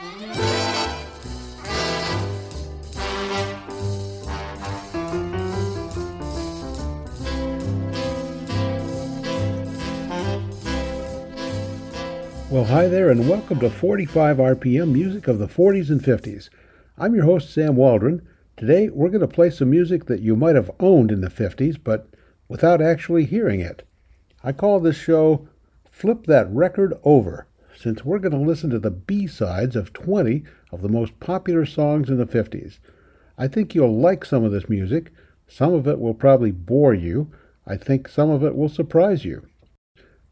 Well, hi there, and welcome to 45 RPM Music of the 40s and 50s. I'm your host, Sam Waldron. Today, we're going to play some music that you might have owned in the 50s, but without actually hearing it. I call this show Flip That Record Over, since we're going to listen to the B sides of 20 of the most popular songs in the 50s. I think you'll like some of this music. Some of it will probably bore you. I think some of it will surprise you.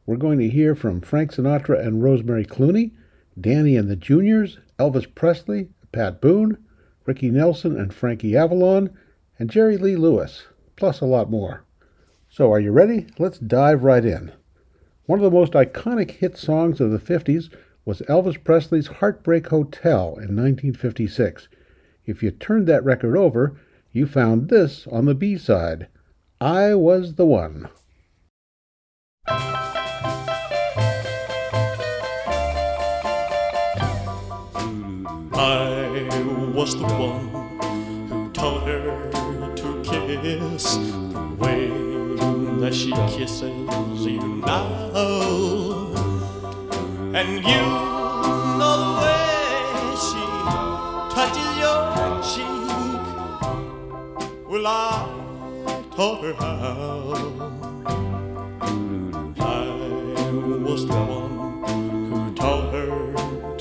We're going to hear from Frank Sinatra and Rosemary Clooney, Danny and the Juniors, Elvis Presley, Pat Boone, Ricky Nelson and Frankie Avalon, and Jerry Lee Lewis, plus a lot more. So, are you ready? Let's dive right in. One of the most iconic hit songs of the 50s was Elvis Presley's Heartbreak Hotel in 1956. If you turned that record over, you found this on the B side I Was the One. I was the one who taught her to kiss the way that she kisses you now. And you know the way she touches your cheek. Well, I taught her how. I was the one who taught her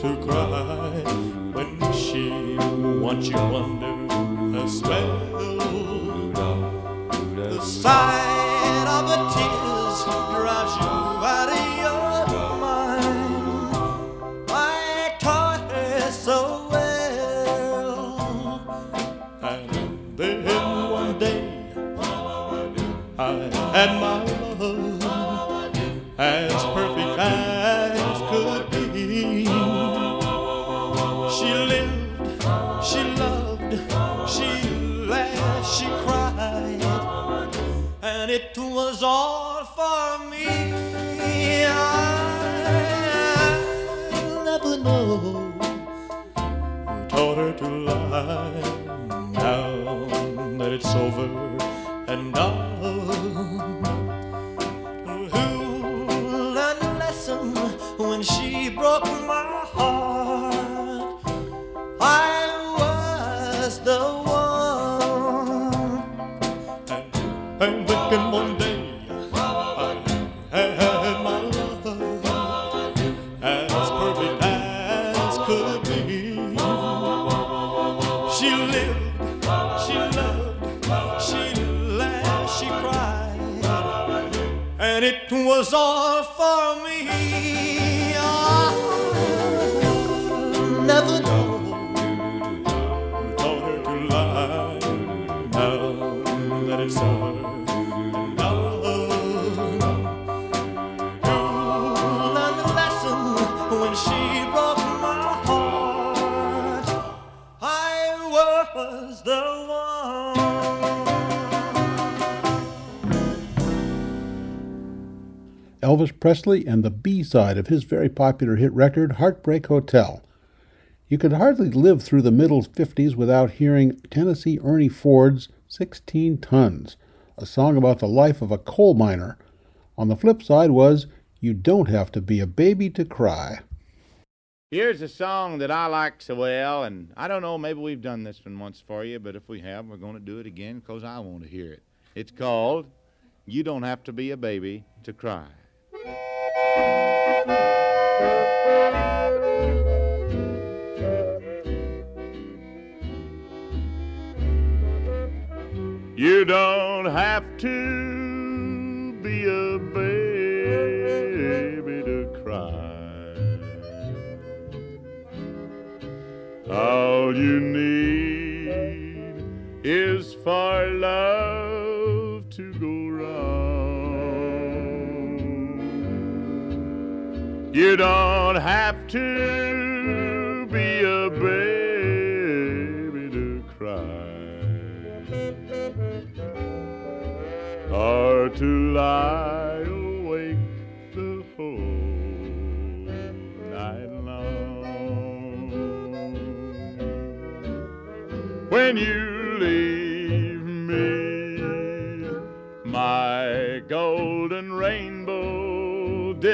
to cry when she what you wonder a spell. The sight Elvis Presley and the B side of his very popular hit record, Heartbreak Hotel. You could hardly live through the middle 50s without hearing Tennessee Ernie Ford's 16 Tons, a song about the life of a coal miner. On the flip side was You Don't Have to Be a Baby to Cry. Here's a song that I like so well, and I don't know, maybe we've done this one once for you, but if we have, we're going to do it again because I want to hear it. It's called You Don't Have to Be a Baby to Cry. You don't have to be a baby to cry. All you need is for love to go You don't have to be a baby to cry or to lie awake the whole night long. When you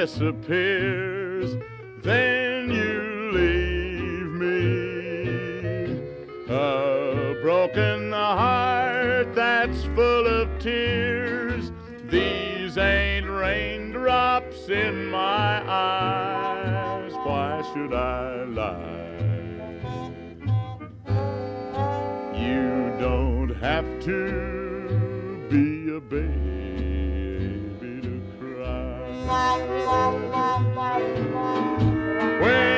disappears, then you leave me. A broken heart that's full of tears. These ain't raindrops in my eyes. Why should I lie? You don't have to be a baby cry.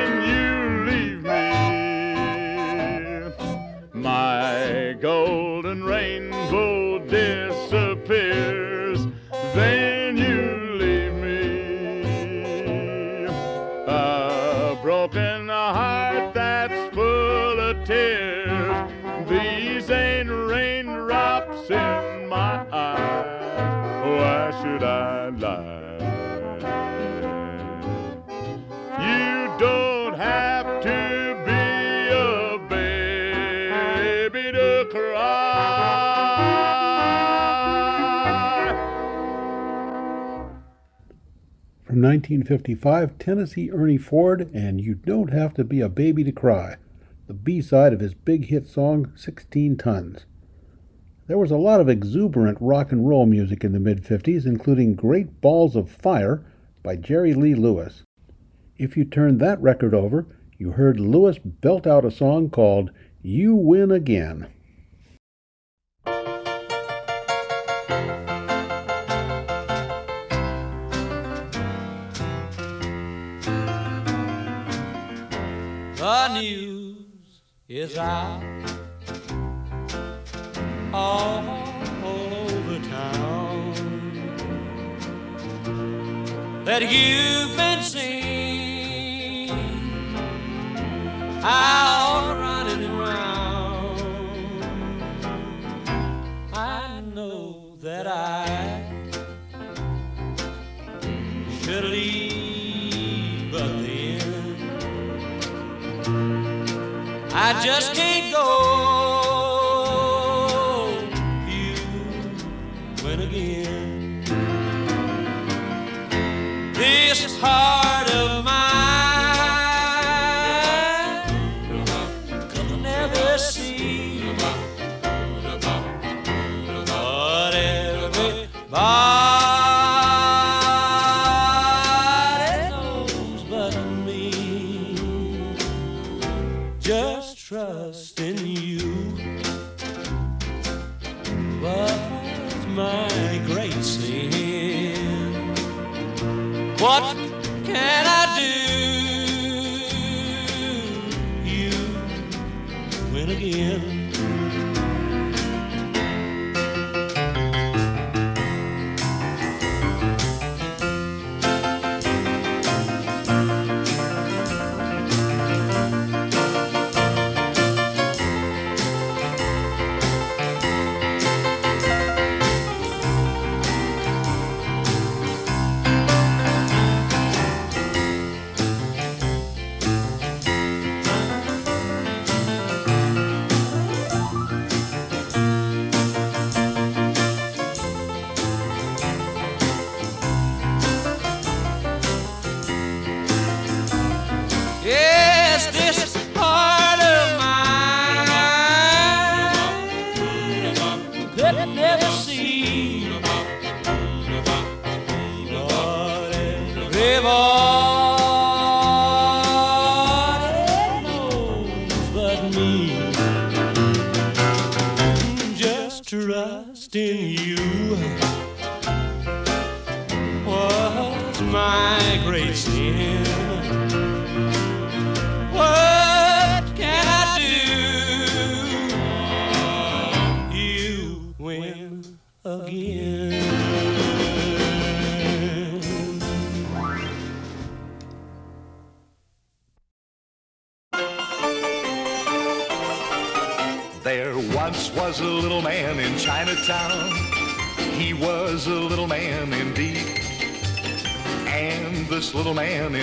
From 1955, Tennessee Ernie Ford and You Don't Have to Be a Baby to Cry, the B side of his big hit song 16 Tons. There was a lot of exuberant rock and roll music in the mid 50s, including Great Balls of Fire by Jerry Lee Lewis. If you turned that record over, you heard Lewis belt out a song called You Win Again. News is out. All over town. That you've been seen out just can't go.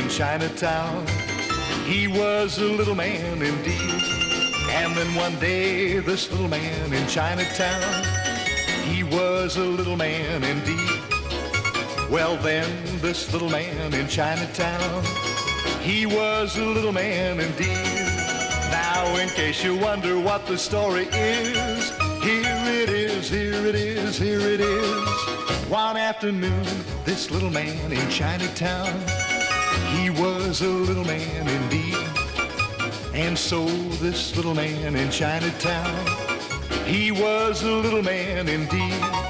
In Chinatown, he was a little man indeed. And then one day, this little man in Chinatown, he was a little man indeed. Well, then, this little man in Chinatown, he was a little man indeed. Now, in case you wonder what the story is, here it is, here it is, here it is. One afternoon, this little man in Chinatown, was a little man indeed. And so this little man in Chinatown, he was a little man indeed.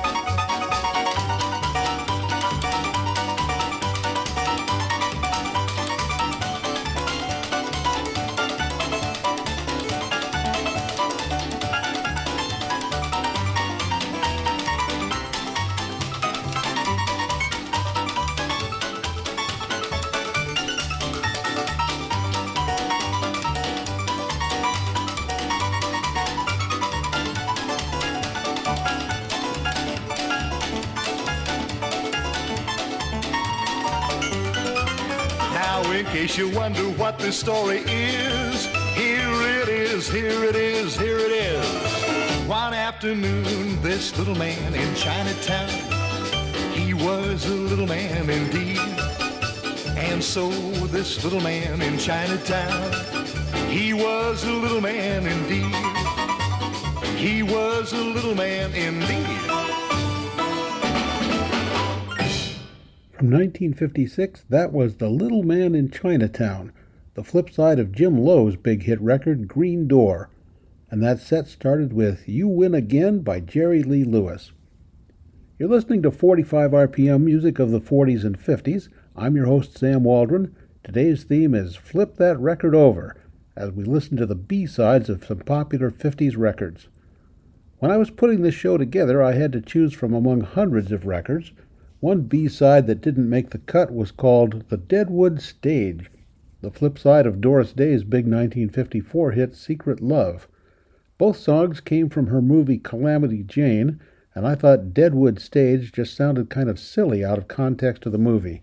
Case you wonder what this story is, here it is, here it is, here it is. One afternoon, this little man in Chinatown, he was a little man indeed. And so, this little man in Chinatown, he was a little man indeed. He was a little man indeed. From 1956, that was The Little Man in Chinatown, the flip side of Jim Lowe's big hit record, Green Door. And that set started with You Win Again by Jerry Lee Lewis. You're listening to 45 RPM music of the 40s and 50s. I'm your host, Sam Waldron. Today's theme is Flip That Record Over, as we listen to the B sides of some popular 50s records. When I was putting this show together, I had to choose from among hundreds of records. One B side that didn't make the cut was called The Deadwood Stage, the flip side of Doris Day's big 1954 hit Secret Love. Both songs came from her movie Calamity Jane, and I thought Deadwood Stage just sounded kind of silly out of context of the movie.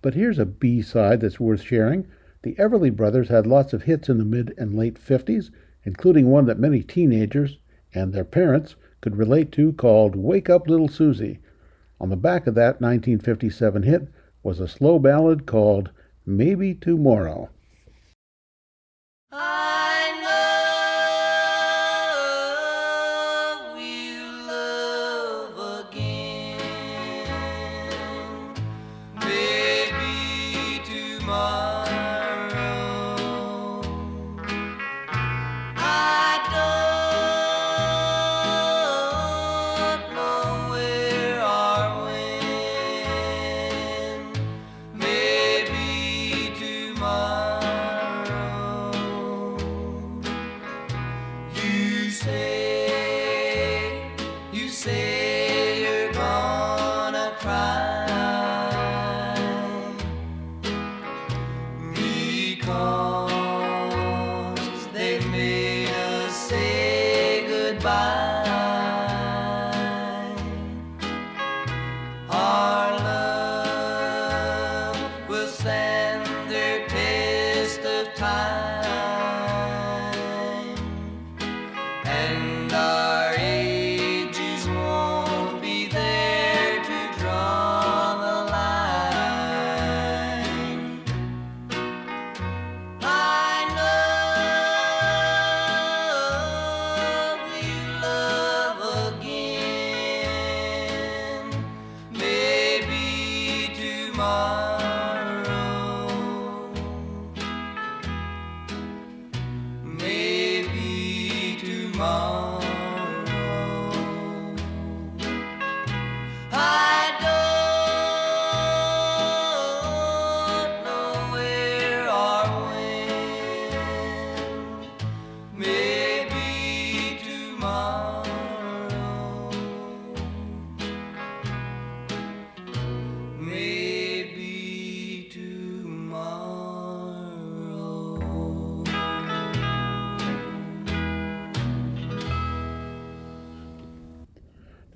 But here's a B side that's worth sharing. The Everly Brothers had lots of hits in the mid and late 50s, including one that many teenagers and their parents could relate to called Wake Up Little Susie. On the back of that 1957 hit was a slow ballad called Maybe Tomorrow.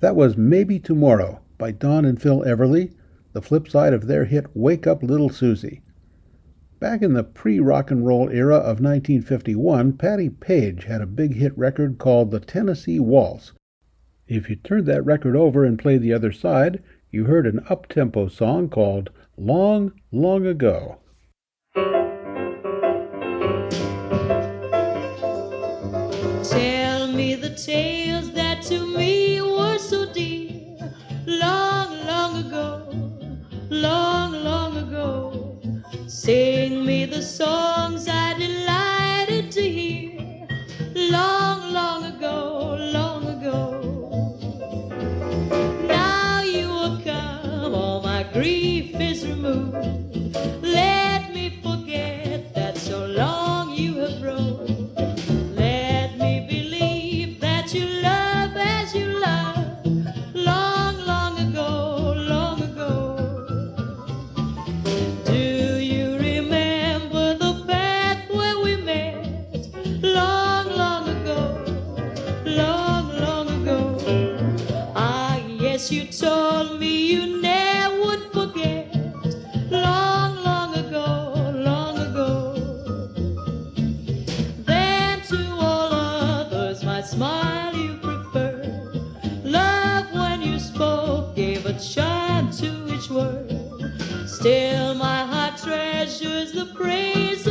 That was Maybe Tomorrow by Don and Phil Everly, the flip side of their hit Wake Up Little Susie. Back in the pre rock and roll era of 1951, Patti Page had a big hit record called The Tennessee Waltz. If you turned that record over and played the other side, you heard an up tempo song called Long, Long Ago. long, long ago. Sing me the songs I delighted to hear long, long ago, long ago. Now you will come, all my grief is removed. Let Still my heart treasures the praise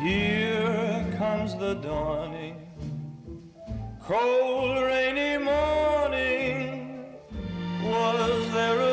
Here comes the dawning, cold rainy morning. Was there a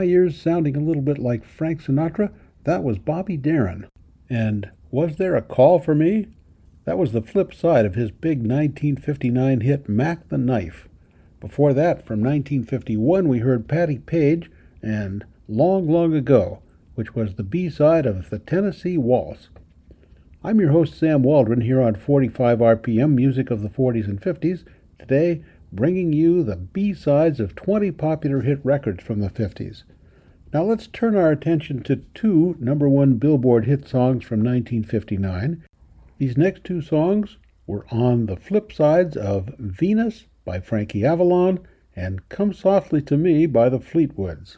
my ears, sounding a little bit like Frank Sinatra, that was Bobby Darin. And Was There a Call for Me? That was the flip side of his big 1959 hit Mack the Knife. Before that, from 1951, we heard Patti Page and Long, Long Ago, which was the B side of the Tennessee Waltz. I'm your host, Sam Waldron, here on 45 RPM, music of the 40s and 50s. Today, bringing you the B sides of 20 popular hit records from the 50s. Now let's turn our attention to two number one Billboard hit songs from 1959. These next two songs were on the flip sides of Venus by Frankie Avalon and Come Softly to Me by the Fleetwoods.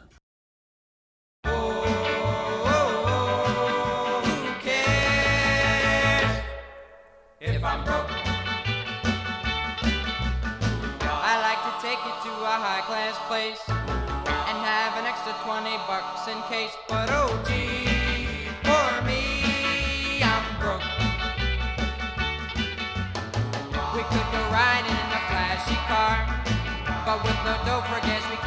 But with no dough for gas we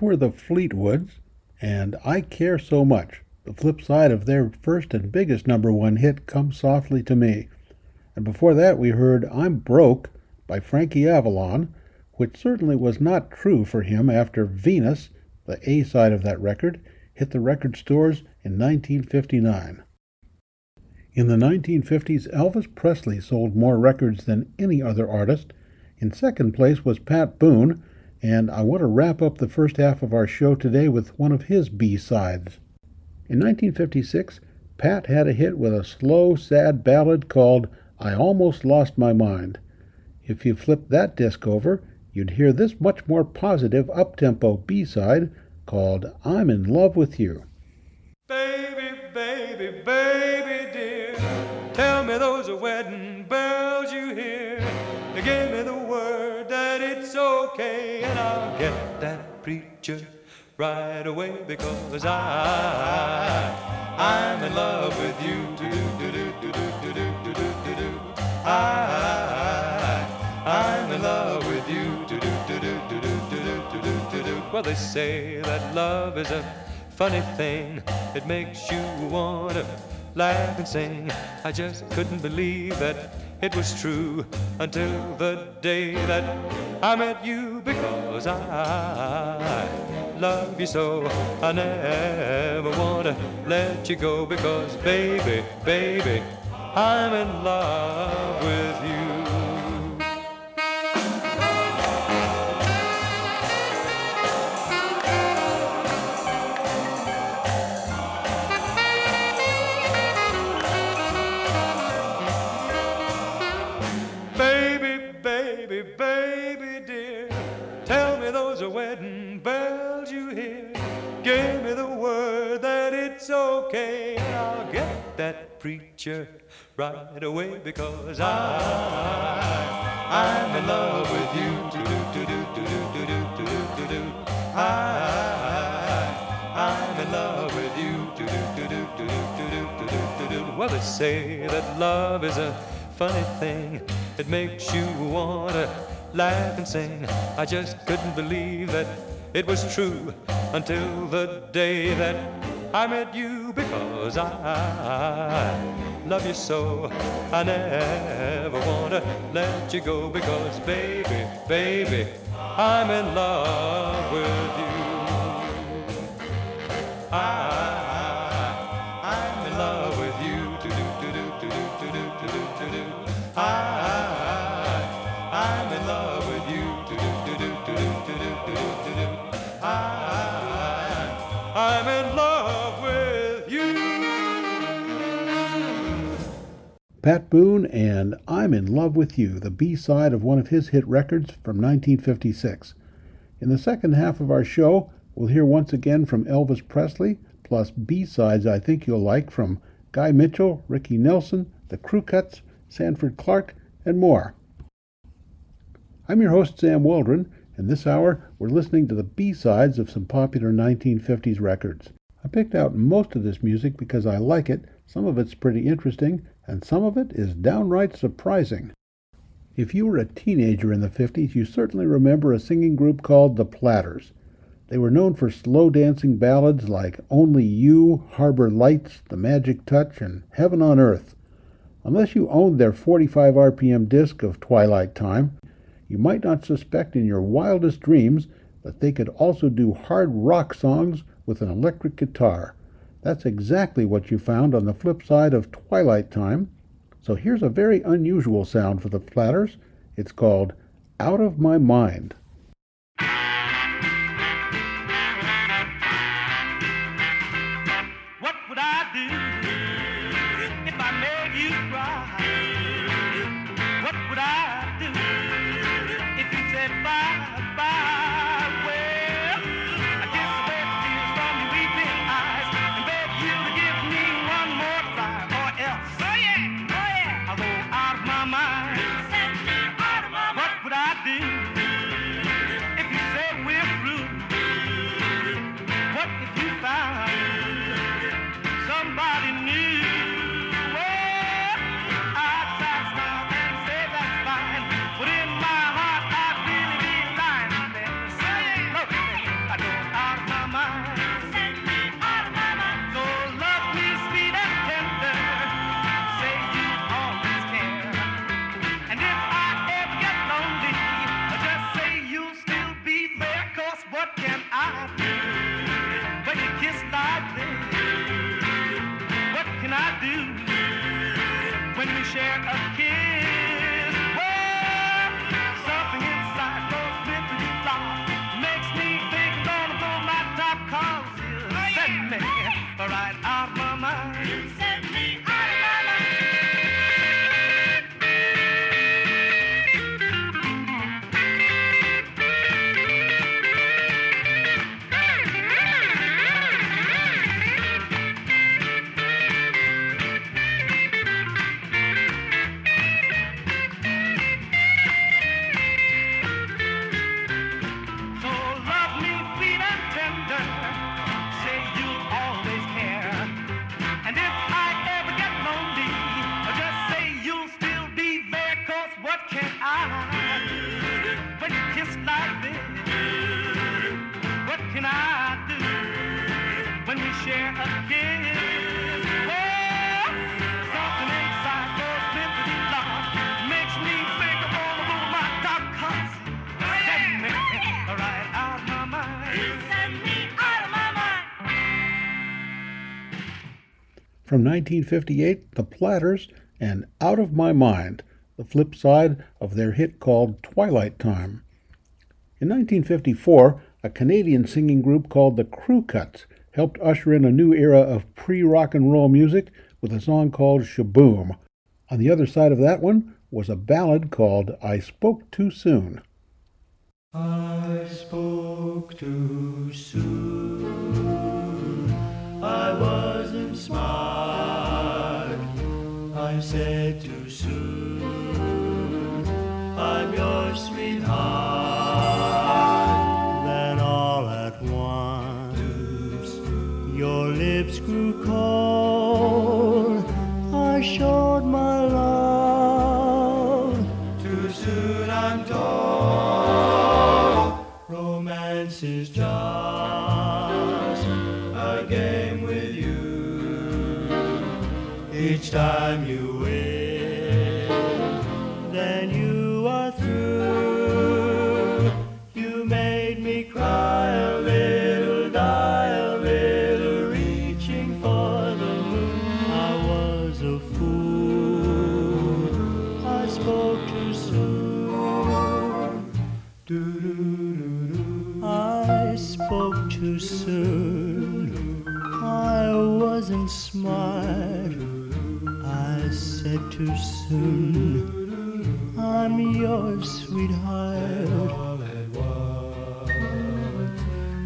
Were the Fleetwoods, and I Care So Much, the flip side of their first and biggest number one hit, Come Softly to Me. And before that, we heard I'm Broke by Frankie Avalon, which certainly was not true for him after Venus, the A side of that record, hit the record stores in 1959. In the 1950s, Elvis Presley sold more records than any other artist. In second place was Pat Boone, and I want to wrap up the first half of our show today with one of his B sides. In 1956, Pat had a hit with a slow, sad ballad called I Almost Lost My Mind. If you flip that disc over, you'd hear this much more positive up-tempo B-side called I'm in Love with You. Baby, baby, baby dear, tell me those are wedding bells you hear. Give me the word that it's okay, and I'll get that preacher right away because I, I'm in love with you. Do-do-do-do-do-do-do-do-do-do. I, I'm in love with you. Do-do-do-do-do-do-do-do-do. Well, they say that love is a funny thing. It makes you want to laugh and sing. I just couldn't believe that it was true until the day that I met you because I love you so. I never want to let you go because, baby, baby, I'm in love with you. wedding bells you hear. Give me the word that it's okay, and I'll get that preacher right away because I, I'm in love with you. I, I'm in love with you. Well, they say that love is a funny thing. It makes you wanna laugh and sing. I just couldn't believe that it was true until the day that I met you because I love you so. I never want to let you go because, baby, baby, I'm in love with you. I, Pat Boone and I'm in Love with You, the B side of one of his hit records from 1956. In the second half of our show, we'll hear once again from Elvis Presley, plus B sides I think you'll like from Guy Mitchell, Ricky Nelson, the Crew Cuts, Sanford Clark, and more. I'm your host, Sam Waldron, and this hour we're listening to the B sides of some popular 1950s records. I picked out most of this music because I like it, some of it's pretty interesting, and some of it is downright surprising. If you were a teenager in the 50s, you certainly remember a singing group called the Platters. They were known for slow dancing ballads like Only You, Harbor Lights, The Magic Touch, and Heaven on Earth. Unless you owned their 45 RPM disc of Twilight Time, you might not suspect in your wildest dreams that they could also do hard rock songs with an electric guitar. That's exactly what you found on the flip side of Twilight Time. So here's a very unusual sound for the Platters. It's called Out of My Mind. From 1958, The Platters and Out of My Mind, the flip side of their hit called Twilight Time. In 1954, a Canadian singing group called the Crew Cuts helped usher in a new era of pre rock and roll music with a song called Sh-Boom. On the other side of that one was a ballad called I Spoke Too Soon. I spoke too soon. I wasn't smart. Said too soon. I'm your sweetheart. Then all at once, your lips grew cold. I showed my love. Too soon, I'm told. Romance is just a game with you. Each time you too soon. I'm your sweetheart.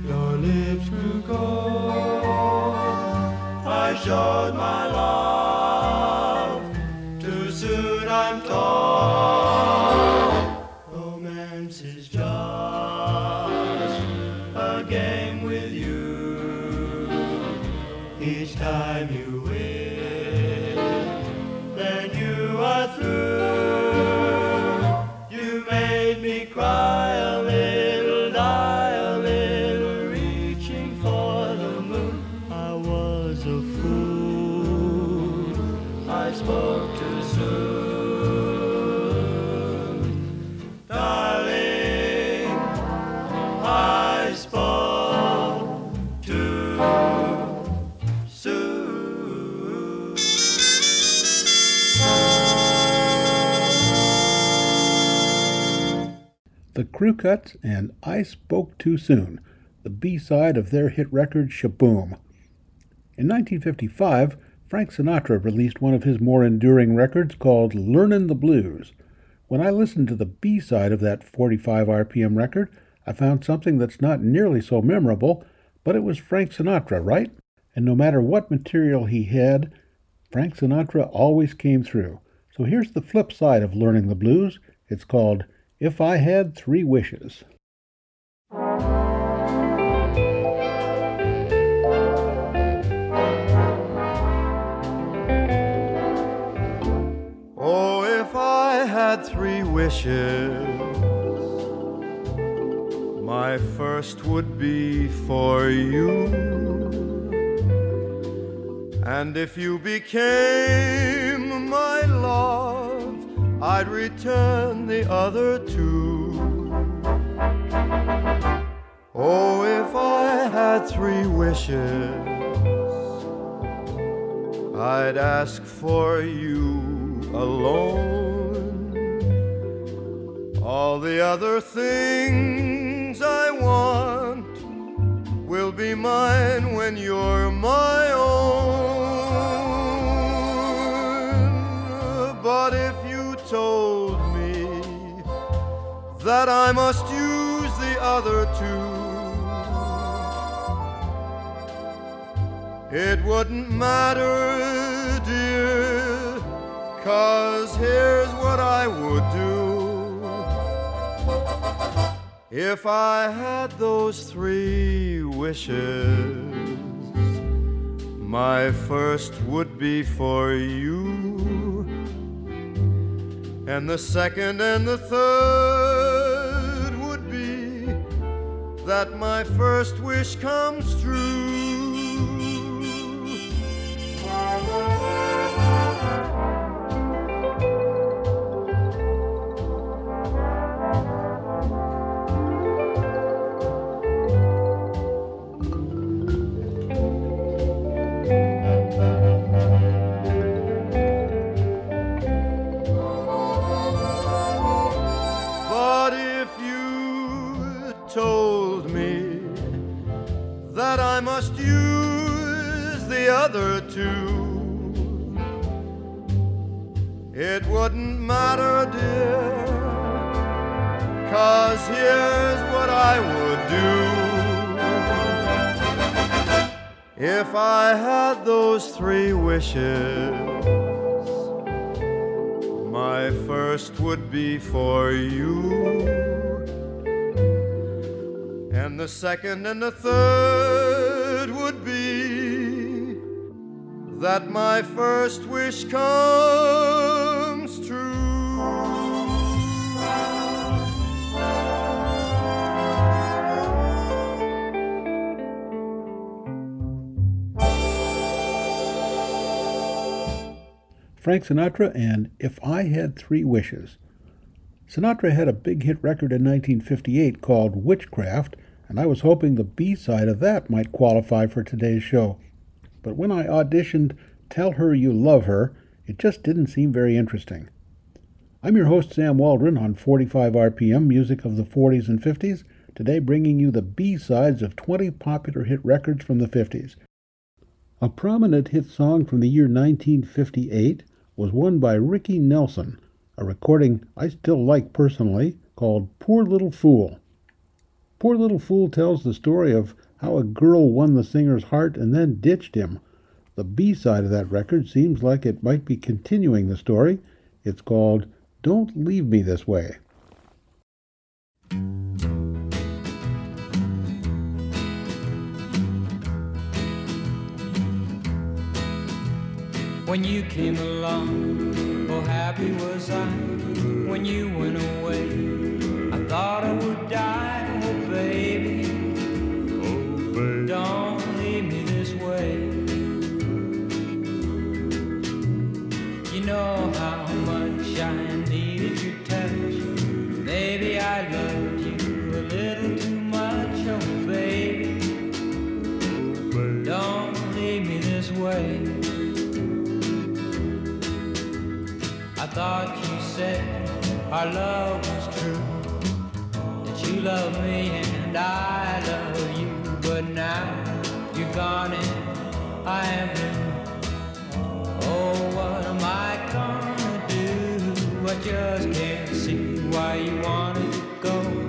Your lips grew cold. I showed my love. Too soon, I'm told. Romance is just a game with you. Each time you Crew Cuts and I Spoke Too Soon, the B side of their hit record Sh-Boom. In 1955, Frank Sinatra released one of his more enduring records called Learnin' the Blues. When I listened to the B side of that 45 RPM record, I found something that's not nearly so memorable, but it was Frank Sinatra, right? And no matter what material he had, Frank Sinatra always came through. So here's the flip side of learning the blues. It's called If I Had Three Wishes. Oh, if I had three wishes, my first would be for you. And if you became my love, I'd return the other two. Oh, if I had three wishes, I'd ask for you alone. All the other things I want will be mine when you're my own. That I must use the other two, it wouldn't matter, dear, cause here's what I would do. If I had those three wishes, my first would be for you, and the second and the third would be that my first wish comes true. Other two, it wouldn't matter, dear, cause here's what I would do. If I had those three wishes, my first would be for you, and the second and the third that my first wish comes true. Frank Sinatra and If I Had Three Wishes. Sinatra had a big hit record in 1958 called Witchcraft, and I was hoping the B side of that might qualify for today's show. But when I auditioned Tell Her You Love Her, it just didn't seem very interesting. I'm your host, Sam Waldron, on 45 RPM, music of the 40s and 50s, today bringing you the B sides of 20 popular hit records from the 50s. A prominent hit song from the year 1958 was one by Ricky Nelson, a recording I still like personally called Poor Little Fool. Poor Little Fool tells the story of how a girl won the singer's heart and then ditched him. The B side of that record seems like it might be continuing the story. It's called Don't Leave Me This Way. When you came along, oh happy was I. When you went away, I thought I would die. Oh baby, don't leave me this way. You know how much I needed your touch. Maybe I loved you a little too much, oh baby. Don't leave me this way. I thought you said our love was true, that you love me and I love you. But now you're gone and I am blue. Oh, what am I gonna do? I just can't see why you wanna go.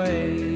喂。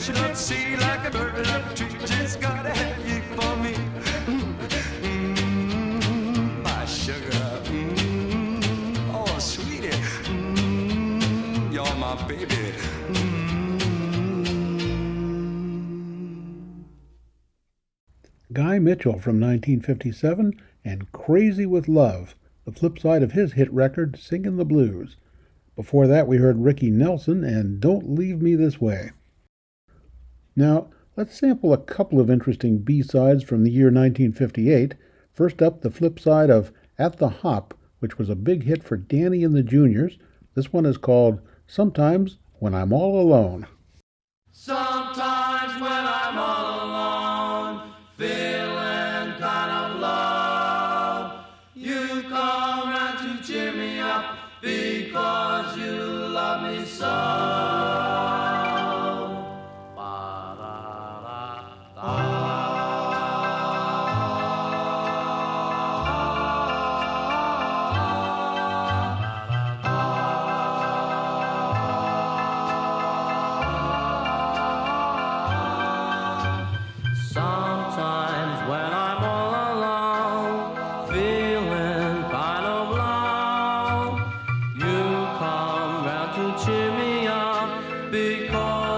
Fishing up the sea like a bird without a tree. Just gotta have you for me. Mm-hmm. My sugar. Mm-hmm. Oh sweetie. Mm-hmm. You're my baby. Guy Mitchell from 1957 and Crazy with Love, the flip side of his hit record, Singin' the Blues. Before that, we heard Ricky Nelson and Don't Leave Me This Way. Now, let's sample a couple of interesting B-sides from the year 1958. First up, the flip side of At the Hop, which was a big hit for Danny and the Juniors. This one is called Sometimes When I'm All Alone. Some- because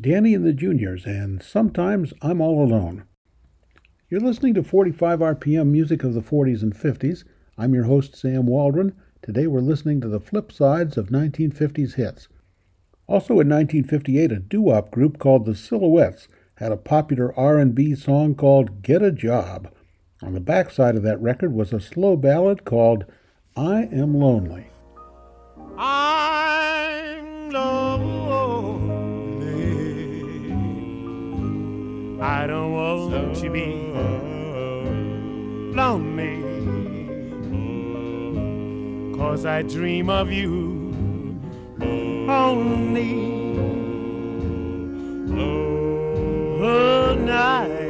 Danny and the Juniors, and sometimes I'm all alone. You're listening to 45 RPM music of the 40s and 50s. I'm your host, Sam Waldron. Today we're listening to the flip sides of 1950s hits. Also in 1958, a doo-wop group called the Silhouettes had a popular R&B song called Get a Job. On the backside of that record was a slow ballad called I Am Lonely. I'm lonely. I don't want to be lonely. Cause I dream of you only. The night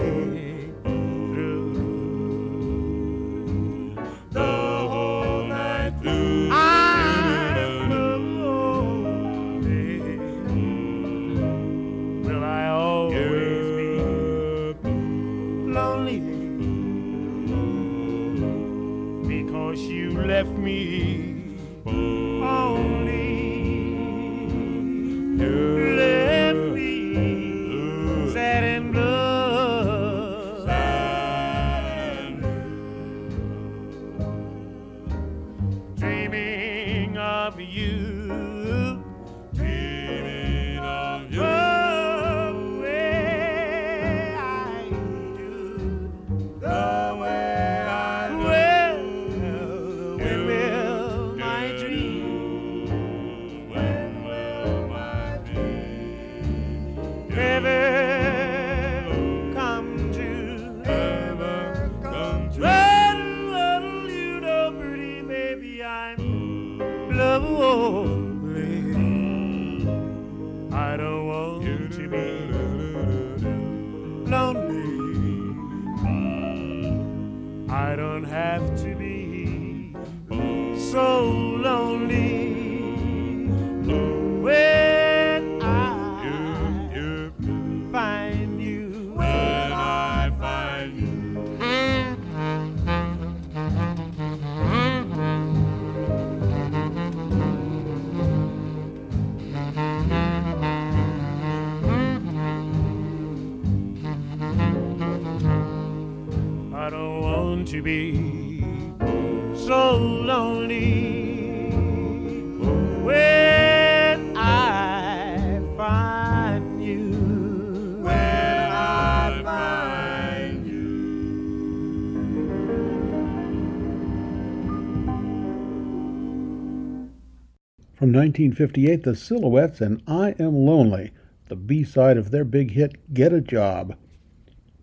1958, The Silhouettes and I Am Lonely, the B side of their big hit Get a Job.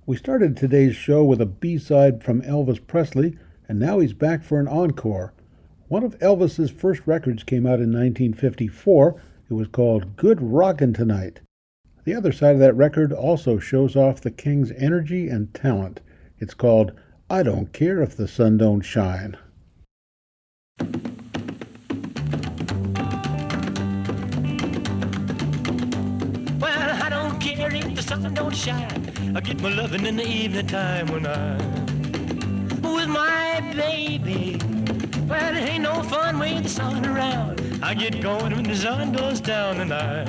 We started today's show with a B side from Elvis Presley, and now he's back for an encore. One of Elvis's first records came out in 1954. It was called Good Rockin' Tonight. The other side of that record also shows off the King's energy and talent. It's called I Don't Care If the Sun Don't Shine. Sun don't shine. I get my loving in the evening time when I'm with my baby. Well, it ain't no fun with the sun around. I get going when the sun goes down and I'm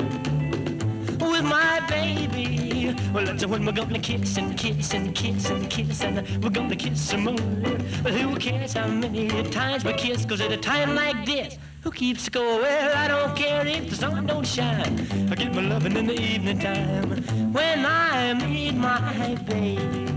with my baby. Well, that's when we're gonna kiss and kiss and kiss and kiss and we're gonna kiss some more. Well, who cares how many times we kiss? Cause at a time like this, who keeps score? Well, I don't care if the sun don't shine. I get my loving in the evening time when I meet my baby.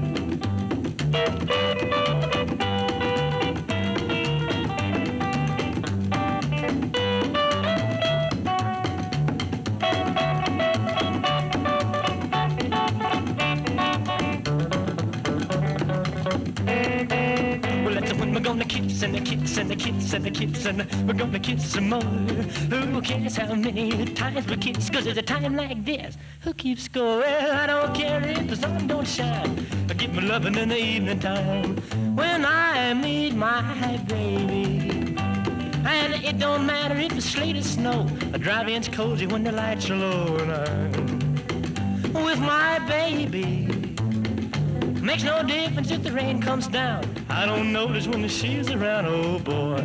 And a kiss and a kiss and a kiss and we're gonna kiss some more. Who cares how many times we kiss? Cause at a time like this, who keeps score? Well, I don't care if the sun don't shine. I get my loving in the evening time when I meet my baby. And it don't matter if it's sleet or snow. A drive-in's cozy when the lights are low and I'm with my baby. Makes no difference if the rain comes down. I don't notice when the she's around. Oh boy,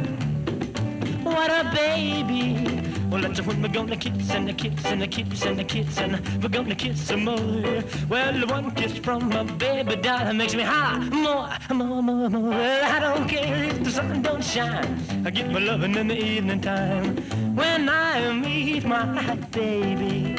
what a baby. Well, that's when we're gonna kiss and a kiss and a kiss and a kiss and we're gonna kiss some more. Well, one kiss from my baby doll makes me holler more, more, more, more. Well, I don't care if the sun don't shine. I get my loving in the evening time when I meet my baby.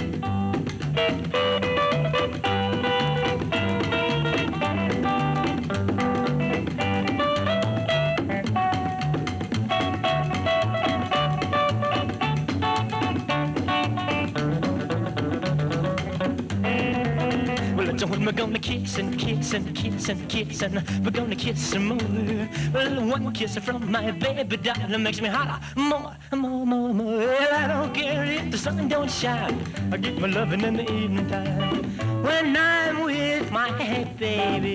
When we're gonna kiss and kiss and kiss and kiss and we're gonna kiss some more. Well, one kiss from my baby doll makes me holler more, more, more, more. Well, I don't care if the sun don't shine. I get my loving in the evening time when I'm with my baby.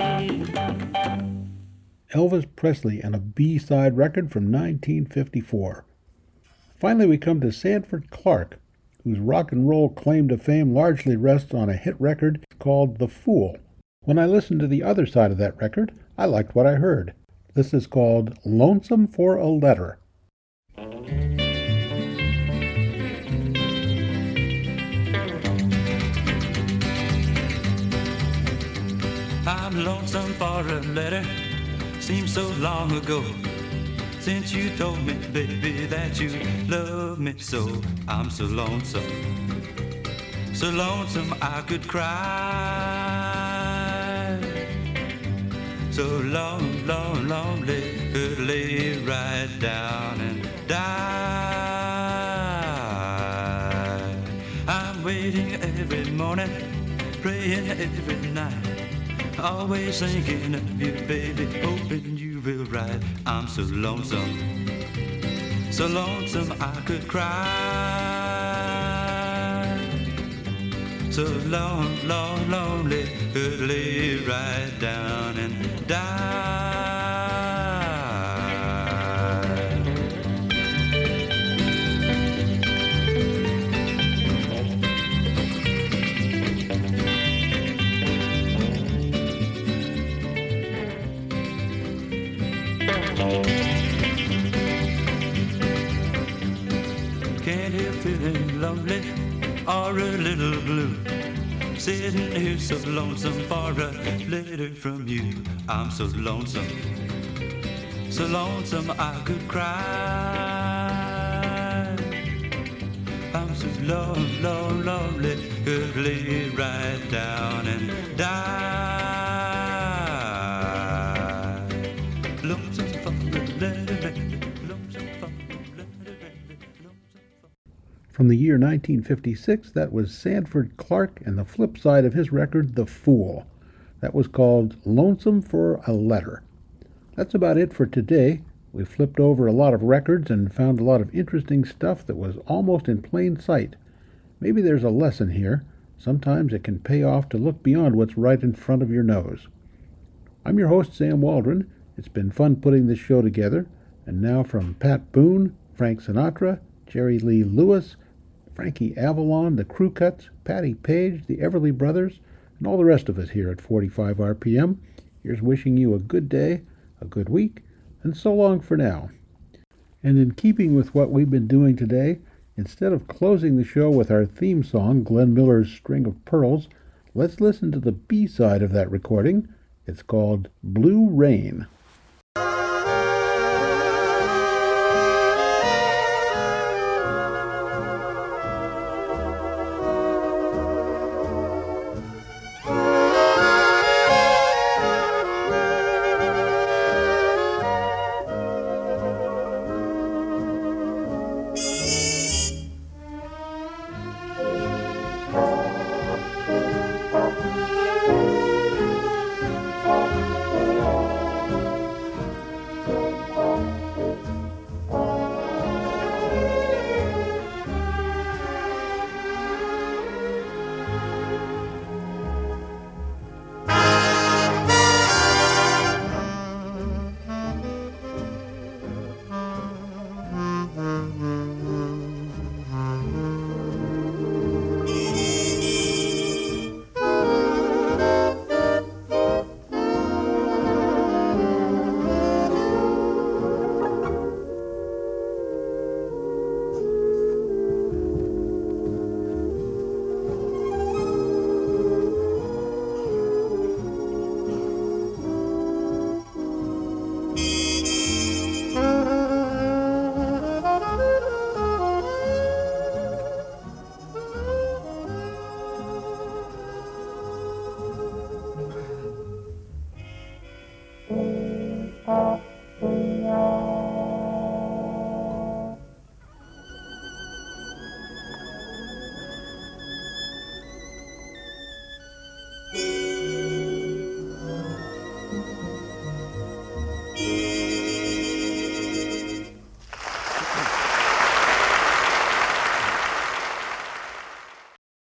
Elvis Presley and a B-side record from 1954. Finally, we come to Sanford Clark, whose rock and roll claim to fame largely rests on a hit record called The Fool. When I listened to the other side of that record, I liked what I heard. This is called Lonesome for a Letter. I'm lonesome for a letter. Seems so long ago since you told me, baby, that you love me so. I'm so lonesome, so lonesome I could cry. So long, long, lonely, could lay right down and die. I'm waiting every morning, praying every. Always thinking of you, baby, hoping you will write. I'm so lonesome, so lonesome I could cry. So long, long, lonely, could lay right down and die. So lonesome for a letter from you. I'm so lonesome, so lonesome I could cry. I'm so lone, lone, lonely, could lay right down and From the year 1956, that was Sanford Clark and the flip side of his record, The Fool. That was called Lonesome for a Letter. That's about it for today. We flipped over a lot of records and found a lot of interesting stuff that was almost in plain sight. Maybe there's a lesson here. Sometimes it can pay off to look beyond what's right in front of your nose. I'm your host, Sam Waldron. It's been fun putting this show together. And now from Pat Boone, Frank Sinatra, Jerry Lee Lewis, Frankie Avalon, the Crew Cuts, Patti Page, the Everly Brothers, and all the rest of us here at 45 RPM, here's wishing you a good day, a good week, and so long for now. And in keeping with what we've been doing today, instead of closing the show with our theme song, Glenn Miller's String of Pearls, let's listen to the B side of that recording. It's called Blue Rain.